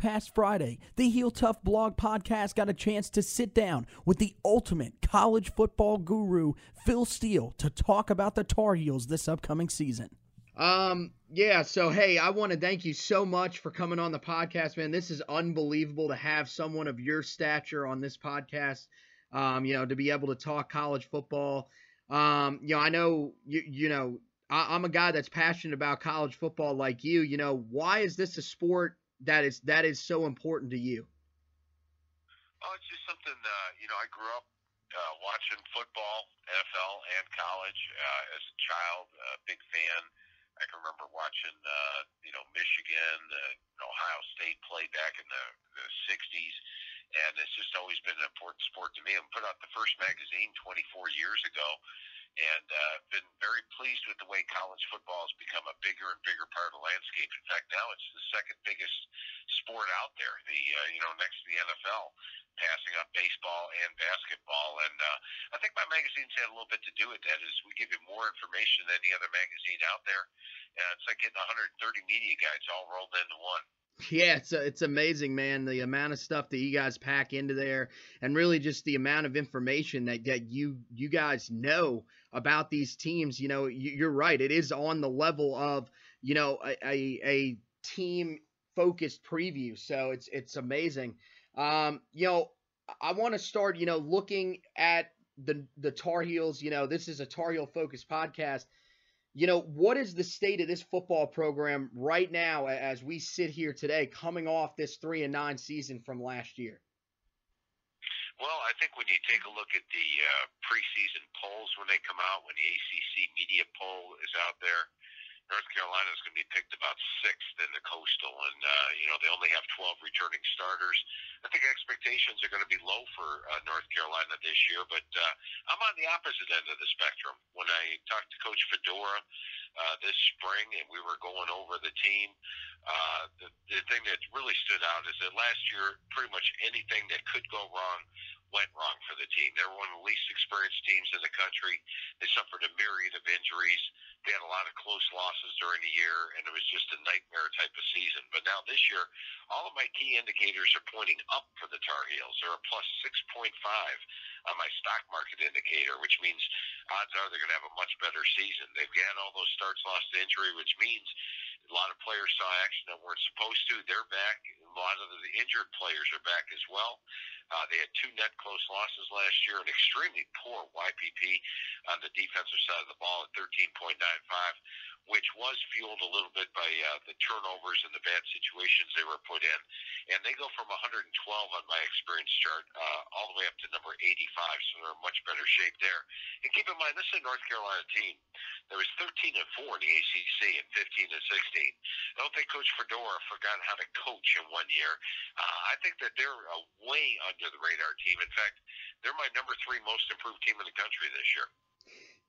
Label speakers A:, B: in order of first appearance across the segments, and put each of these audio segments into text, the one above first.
A: Past Friday, the Heel Tough Blog podcast got a chance to sit down with the ultimate college football guru, Phil Steele, to talk about the Tar Heels this upcoming season.
B: Um, yeah, so hey, I want to thank you so much for coming on the podcast, man. This is unbelievable to have someone of your stature on this podcast. Um, you know, to be able to talk college football. Um, you know, I know you you know, I, I'm a guy that's passionate about college football like you. You know, why is this a sport that is that is so important to you?
C: Oh, it's just something. Uh, you know, I grew up uh, watching football, NFL and college uh, as a child. A big fan. I can remember watching, uh, you know, Michigan, uh, Ohio State play back in the, the '60s, and it's just always been an important sport to me. I put out the first magazine 24 years ago, and uh, been very pleased with the way college football has become a bigger and bigger part of the landscape. In fact, now it's the second biggest sport out there. The uh, you know next to the NFL, passing up baseball and basketball. And uh, I think my magazine's had a little bit to do with that. Is we give you more information than any other magazine out there. And it's like getting 130 media guides all rolled into one.
B: Yeah, it's it's amazing, man. The amount of stuff that you guys pack into there, and really just the amount of information that, that you you guys know about these teams. You know, you're right. It is on the level of you know a a, a team focused preview. So it's it's amazing. Um, you know, I want to start. You know, looking at the the Tar Heels. You know, this is a Tar Heel focused podcast you know, what is the state of this football program right now as we sit here today, coming off this three and nine season from last year?
C: Well, I think when you take a look at the uh, preseason polls when they come out, when the ACC media poll is out there, North Carolina is going to be picked about sixth in the Coastal, and uh, you know they only have 12 returning starters. I think expectations are going to be low for uh, North Carolina this year, but uh, I'm on the opposite end of the spectrum. When I talked to Coach Fedora uh, this spring, and we were going over the team, uh, the, the thing that really stood out is that last year, pretty much anything that could go wrong went wrong for the team. They were one of the least experienced teams in the country. They suffered a myriad of injuries. They had a lot of close losses during the year, and it was just a nightmare type of season. But now this year, all of my key indicators are pointing up for the Tar Heels. They're a plus 6.5 on my stock market indicator, which means odds are they're going to have a much better season. They've got all those starts lost to injury, which means a lot of players saw action that weren't supposed to. They're back. A lot of the injured players are back as well. Uh, they had two net close losses last year, an extremely poor YPP on the defensive side of the ball at 13.95, which was fueled a little bit by uh, the turnovers and the bad situations they were put in. And they go from 112 on my experience chart uh, all the way up to number 85, so they're in much better shape there. And keep in mind, this is a North Carolina team that was 13 and 4 in the ACC and 15 and 16. I don't think Coach Fedora forgot how to coach in one year. Uh, I think that they're a way under the radar team. In fact, they're my number three most improved team in the country this year.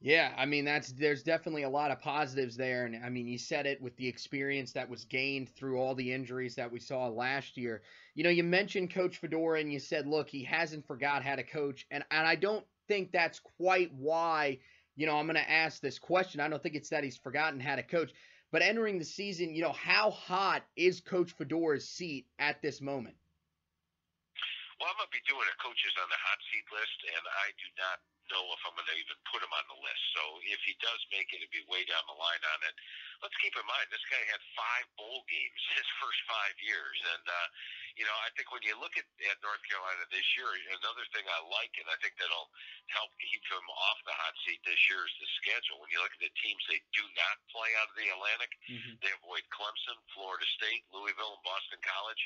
B: Yeah, I mean that's there's definitely a lot of positives there, and I mean you said it with the experience that was gained through all the injuries that we saw last year. You know, you mentioned Coach Fedora, and you said, look, he hasn't forgot how to coach, and and I don't think that's quite why. You know, I'm going to ask this question. I don't think it's that he's forgotten how to coach, but entering the season, you know, how hot is Coach Fedora's seat at this moment?
C: Well, I'm going to be doing a coaches on the hot seat list, and I do not know if I'm going to even put him on the list. So if he does make it, it'd be way down the line on it. Let's keep in mind this guy had five bowl games his first five years, and uh, you know I think when you look at, at North Carolina this year, another thing I like, and I think that'll help keep him off the hot seat this year is the schedule. When you look at the teams they do not play out of the Atlantic, mm-hmm. they avoid Clemson, Florida State, Louisville, and Boston College,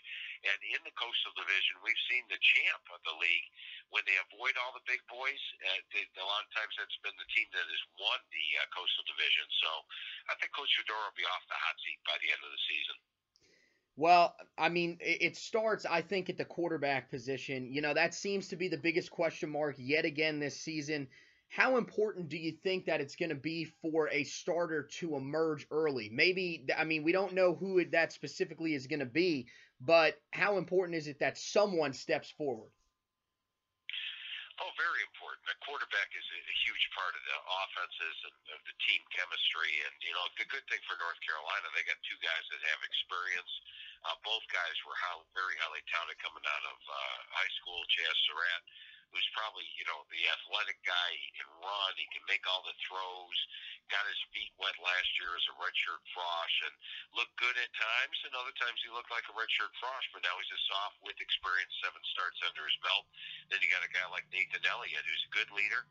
C: and in the Coastal Division, we've seen the champ of the league when they avoid all the big boys. Uh, a lot of times that's been the team that has won the uh, Coastal Division. So I think Coach Fedora will be off the hot seat by the end of the season.
B: Well, I mean, it starts, I think, at the quarterback position. You know, that seems to be the biggest question mark yet again this season. how important do you think that it's going to be for a starter to emerge early? Maybe, I mean, we don't know who that specifically is going to be, but how important is it that someone steps forward?
C: Oh, very important. The quarterback is a, a huge part of the offenses and of the team chemistry. And, you know, the good thing for North Carolina, they got two guys that have experience. Uh, both guys were how, very highly touted coming out of uh, high school. Chazz Surratt who's probably, you know, the athletic guy. He can run. He can make all the throws. Got his feet wet last year as a redshirt frosh and looked good at times. And other times he looked like a redshirt frosh, but now he's a soft with experience, seven starts under his belt. Then you got a guy like Nathan Elliott, who's a good leader.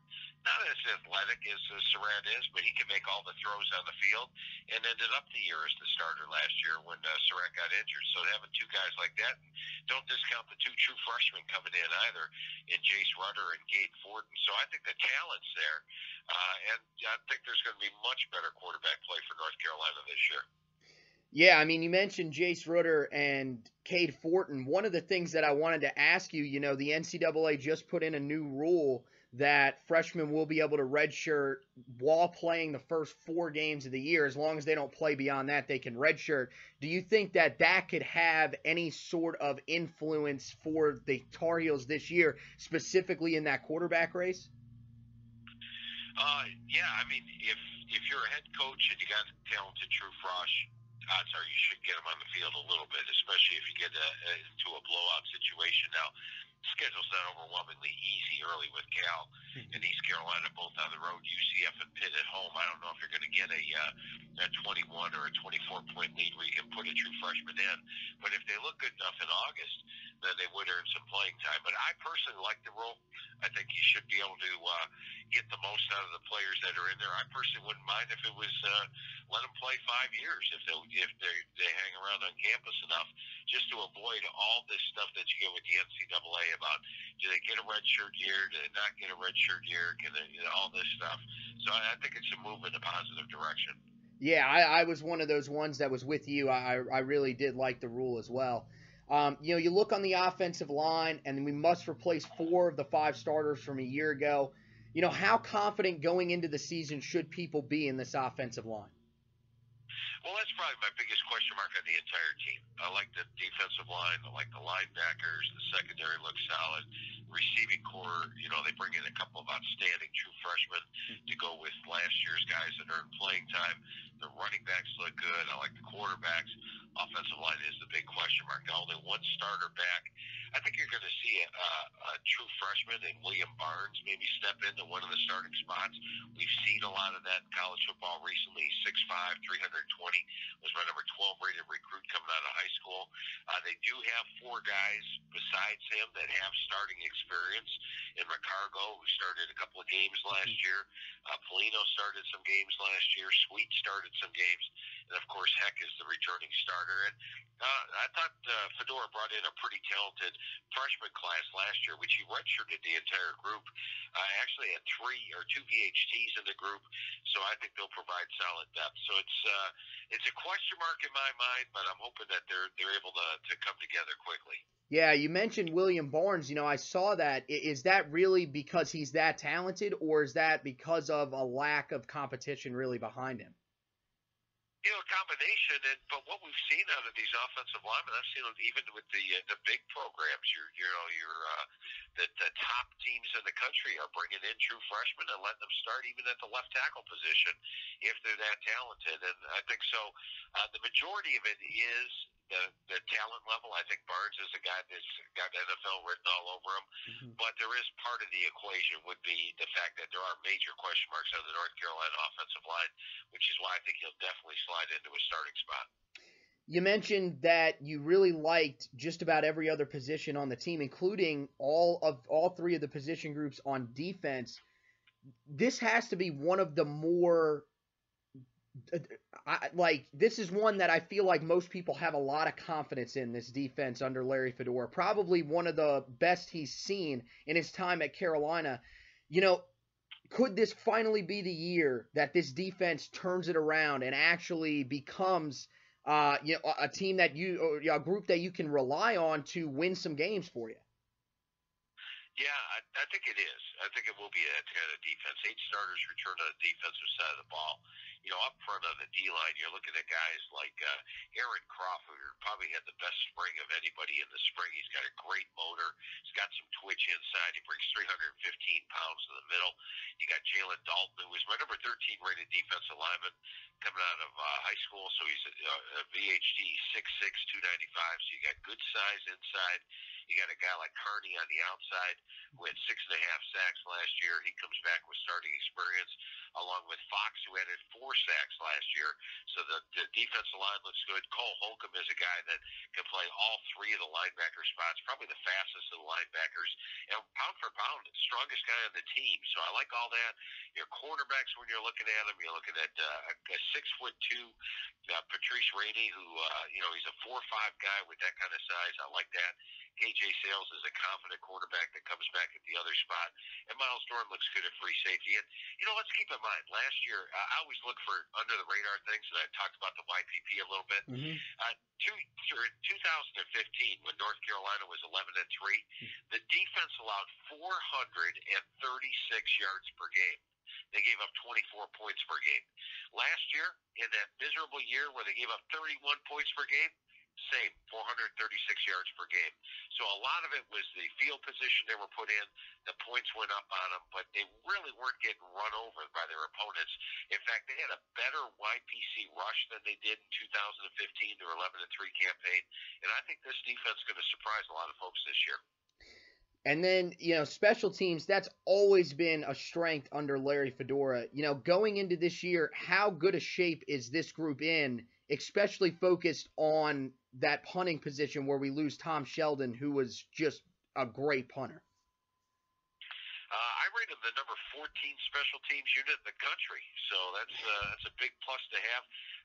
C: Not as athletic as uh, Surratt is, but he can make all the throws on the field and ended up the year as the starter last year when uh, Surratt got injured. So having two guys like that, don't discount the two true freshmen coming in either in Jace Ruder and Cade Fortin. So I think the talent's there, uh, and I think there's going to be much better quarterback play for North Carolina this year.
B: Yeah, I mean, you mentioned Jace Ruder and Cade Fortin. One of the things that I wanted to ask you, you know, the NCAA just put in a new rule that freshmen will be able to redshirt while playing the first four games of the year. As long as they don't play beyond that, they can redshirt. Do you think that that could have any sort of influence for the Tar Heels this year, specifically in that quarterback race?
C: Uh, yeah, I mean, if if you're a head coach and you got a talented true frosh, odds are you should get them on the field a little bit, especially if you get a, a, into a blowout situation. Now, schedule's not overwhelmingly easy early with Cal and East Carolina both on the road, UCF and Pitt at home. I don't know if you're going to get a uh, a 21 or a 24 point lead where you can put a true freshman in. But if they look good enough in August, then they would earn some playing time. But I personally like the rule. I think you should be able to uh, get the most out of the players that are in there. I personally wouldn't mind if it was uh, let them play five years if they if they they hang around on campus enough, just to avoid all this stuff that you get with the NCAA about do they get a red shirt year, do they not get a red shirt year, can they, you know, all this stuff. So I, I think it's a move in a positive direction.
B: Yeah, I, I was one of those ones that was with you. I, I really did like the rule as well. Um, you know, you look on the offensive line, and we must replace four of the five starters from a year ago. You know, how confident going into the season should people be in this offensive line?
C: Well, that's probably my biggest question mark on the entire team. I like the defensive line. I like the linebackers. The secondary looks solid. Receiving corps, you know, they bring in a couple of outstanding true freshmen to go with last year's guys that earned playing time. The running backs look good. I like the quarterbacks. Offensive line is the big question mark. Now, only one starter back. I think you're going to see a, a true freshman in William Barnes maybe step into one of the starting spots. We've seen a lot of that in college football recently. 6'5", 320 was my number 12 rated recruit coming out of high school. Uh, they do have four guys besides him that have starting experience. In Ricargo, who started a couple of games last mm-hmm. year. Uh, Polino started some games last year. Sweet started some games. And, of course, Heck is the returning starter. And uh, I thought uh, Fedora brought in a pretty talented freshman class last year, which he redshirted the entire group. Uh, actually had three or two VHTs in the group, so I think they'll provide solid depth. So it's uh, it's a question mark in my mind, but I'm hoping that they're they're able to to come together quickly.
B: Yeah, you mentioned William Barnes. You know, I saw that. Is that really because he's that talented, or is that because of a lack of competition really behind him?
C: You know, combination. And but what we've seen out of these offensive linemen, I've seen it even with the uh, the big programs. Your you know your uh, the the top teams in the country are bringing in true freshmen and letting them start even at the left tackle position if they're that talented. And I think so. Uh, the majority of it is the the talent level. I think Barnes is a guy that's got the NFL written all over him. Mm-hmm. But there is part of the equation would be the fact that there are major question marks on the North Carolina offensive line, which is why I think he'll definitely slide into a starting spot.
B: You mentioned that you really liked just about every other position on the team, including all of all three of the position groups on defense. This has to be one of the more I, like this is one that I feel like most people have a lot of confidence in this defense under Larry Fedora. Probably one of the best he's seen in his time at Carolina. You know, could this finally be the year that this defense turns it around and actually becomes uh, you know a team that you or a group that you can rely on to win some games for you?
C: Yeah, I, I think it is. I think it will be a of defense. Eight starters return on the defensive side of the ball. You know, up front on the D line, you're looking at guys like uh, Aaron Crawford, who probably had the best spring of anybody in the spring. He's got a great motor. He's got some twitch inside. He brings 315 pounds in the middle. You got Jalen Dalton, who was my number 13 rated defensive lineman coming out of uh, high school. So he's a, a VHT 6'6", 295. So you got good size inside. You got a guy like Carney on the outside who had six and a half sacks last year. He comes back with starting experience, along with Fox, who added four sacks last year. So the, the defensive line looks good. Cole Holcomb is a guy that can play all three of the linebacker spots, probably the fastest of the linebackers. And pound for pound, strongest guy on the team. So I like all that. Your cornerbacks, when you're looking at them, you're looking at uh, a six foot two uh, Patrice Rene, who uh, you know he's a four five guy with that kind of size. I like that. KJ Sails is a confident quarterback that comes back at the other spot, and Myles Dorn looks good at free safety. And you know, let's keep in mind, last year I always look for under the radar things, and I talked about the YPP a little bit. Mm-hmm. Uh, two, 2015, when North Carolina was 11 and three, the defense allowed 436 yards per game. They gave up 24 points per game. Last year, in that miserable year where they gave up 31 points per game, same 436 yards per game. So a lot of it was the field position they were put in. The points went up on them, but they really weren't getting run over by their opponents. In fact, they had a better YPC rush than they did in 2015, their 11 and 3 campaign. And I think this defense is going to surprise a lot of folks this year.
B: And then, you know, special teams, that's always been a strength under Larry Fedora. You know, going into this year, how good a shape is this group in, especially focused on that punting position where we lose Tom Sheldon, who was just a great punter?
C: Uh, I rate him the number 14 special teams unit in the country, so that's uh, that's a big plus to have.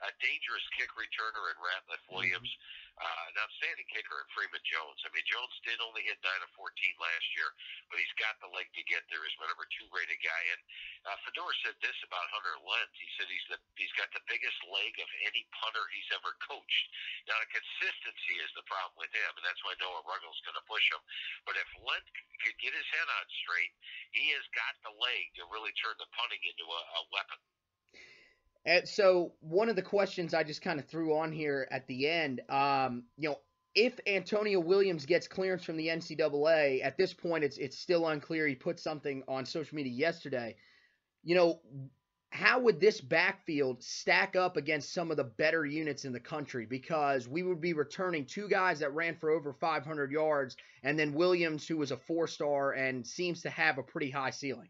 C: A dangerous kick returner in Ratliff Williams. Mm-hmm uh, an outstanding kicker in Freeman Jones. I mean, Jones did only hit 9 of 14 last year, but he's got the leg to get there. He's my number two rated guy. And uh, Fedora said this about Hunter Lent. He said he's the he's got the biggest leg of any punter he's ever coached. Now, the consistency is the problem with him, and that's why Noah Ruggles is going to push him. But if Lent could get his head on straight, he has got the leg to really turn the punting into a, a weapon.
B: And so one of the questions I just kind of threw on here at the end, um, you know, if Antonio Williams gets clearance from the NCAA, at this point it's it's still unclear. He put something on social media yesterday. You know, how would this backfield stack up against some of the better units in the country? Because we would be returning two guys that ran for over 500 yards, and then Williams, who was a four star and seems to have a pretty high ceiling.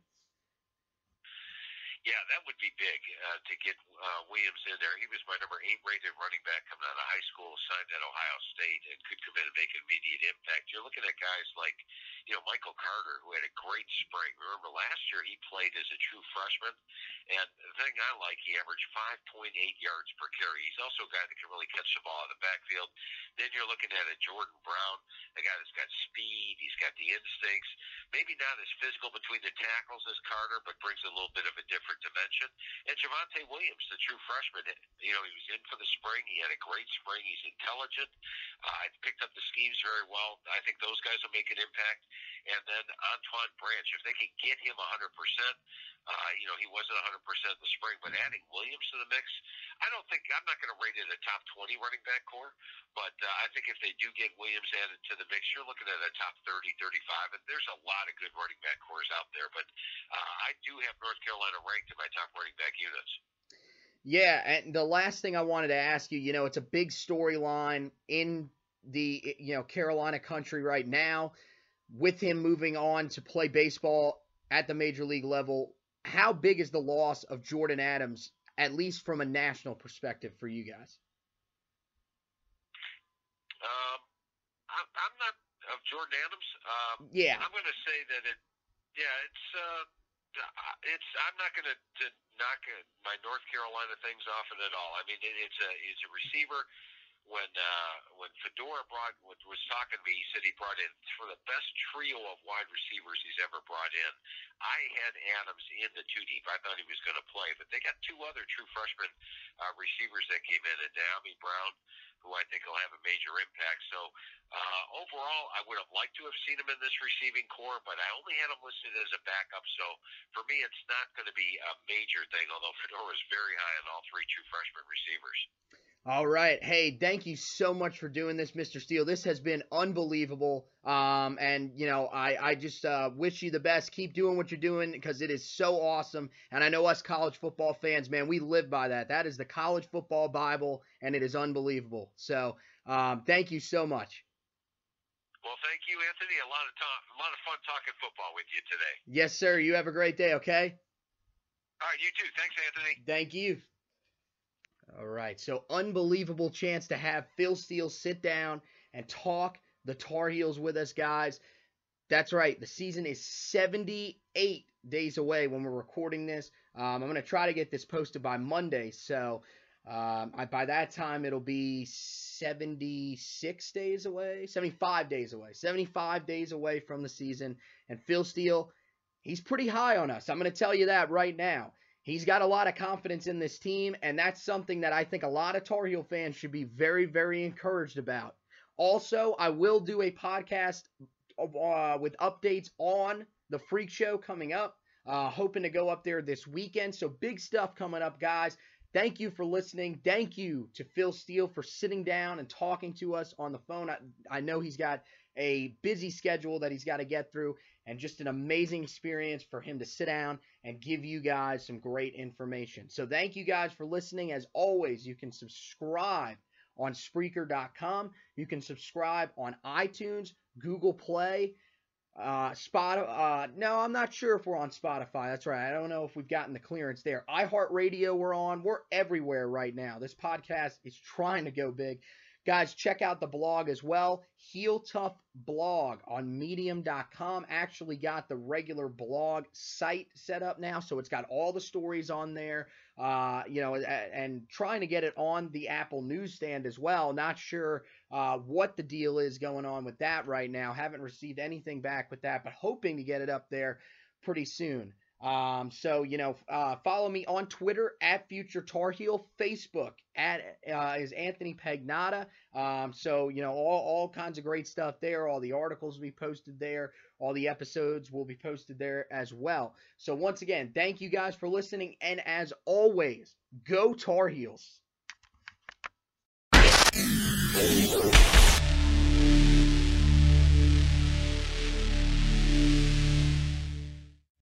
C: Yeah, that would be big uh, to get uh, Williams in there. He was my number eight rated running back coming out of high school, signed at Ohio State, and could come in and make an immediate impact. You're looking at guys like, you know, Michael Carter, who had a great spring. Remember, last year he played as a true freshman, and the thing I like, he averaged 5.8 yards per carry. He's also a guy that can really catch the ball in the backfield. Then you're looking at a Jordon Brown, a guy that's got speed, he's got the instincts. Maybe not as physical between the tackles as Carter, but brings a little bit of a different dimension. And Javonte Williams, the true freshman. You know, he was in for the spring. He had a great spring. He's intelligent. Uh, picked up the schemes very well. I think those guys will make an impact. And then Antoine Branch, if they can get him 100%, uh, you know, he wasn't 100% in the spring, but adding Williams to the mix, I don't think, I'm not going to rate it a top 20 running back corps, but uh, I think if they do get Williams added to the mix, you're looking at a top 30, 35, and there's a lot of good running back corps out there, but uh, I do have North Carolina ranked in my top running back units.
B: Yeah, and the last thing I wanted to ask you, you know, it's a big storyline in the you know Carolina country right now with him moving on to play baseball at the major league level. How big is the loss of Jordyn Adams, at least from a national perspective, for you guys?
C: Um, I'm, I'm not of Jordyn Adams. Um,
B: yeah,
C: I'm going to say that it. Yeah, it's. Uh, it's. I'm not going to knock my North Carolina things off it at all. I mean, it, it's a it's a receiver. When uh, when Fedora brought was talking to me, he said he brought in for the best trio of wide receivers he's ever brought in. I had Adams in the two deep. I thought he was going to play, but they got two other true freshman uh, receivers that came in, and Dyami Brown who I think will have a major impact. So uh, overall, I would have liked to have seen him in this receiving corps, but I only had him listed as a backup. So for me, it's not going to be a major thing. Although Fedora is very high on all three true freshman receivers.
B: All right. Hey, thank you so much for doing this, Mr. Steele. This has been unbelievable. Um, and you know, I, I just uh, wish you the best. Keep doing what you're doing because it is so awesome. And I know us college football fans, man, we live by that. That is the college football Bible, and it is unbelievable. So, um, thank you so much.
C: Well, thank you, Anthony. A lot of time, a lot of fun talking football with you today.
B: Yes, sir. You have a great day. Okay.
C: All right, you too. Thanks, Anthony.
B: Thank you. All right. So, unbelievable chance to have Phil Steele sit down and talk the Tar Heels with us, guys. That's right. The season is 78 days away when we're recording this. Um, I'm going to try to get this posted by Monday. So, um, I, by that time, it'll be 76 days away, 75 days away, 75 days away from the season. And Phil Steele, he's pretty high on us. I'm going to tell you that right now. He's got a lot of confidence in this team, and that's something that I think a lot of Tar Heel fans should be very, very encouraged about. Also, I will do a podcast uh, with updates on the Freak Show coming up. Uh, hoping to go up there this weekend. So big stuff coming up, guys. Thank you for listening. Thank you to Phil Steele for sitting down and talking to us on the phone. I, I know he's got a busy schedule that he's got to get through, and just an amazing experience for him to sit down and give you guys some great information. So, thank you guys for listening. As always, you can subscribe on Spreaker.com. You can subscribe on iTunes, Google Play, uh, Spotify. Uh, no, I'm not sure if we're on Spotify. That's right. I don't know if we've gotten the clearance there. iHeartRadio, we're on. We're everywhere right now. This podcast is trying to go big. Guys, check out the blog as well. Heel Tough blog on medium.com. Actually got the regular blog site set up now, so it's got all the stories on there. Uh, you know, and trying to get it on the Apple newsstand as well. Not sure uh, what the deal is going on with that right now. Haven't received anything back with that, but hoping to get it up there pretty soon. Um, so you know, uh, follow me on Twitter at Future Tar Heel, Facebook at uh, is Anthony Pagnotta. Um, so you know, all all kinds of great stuff there. All the articles will be posted there. All the episodes will be posted there as well. So once again, thank you guys for listening, and as always, go Tar Heels.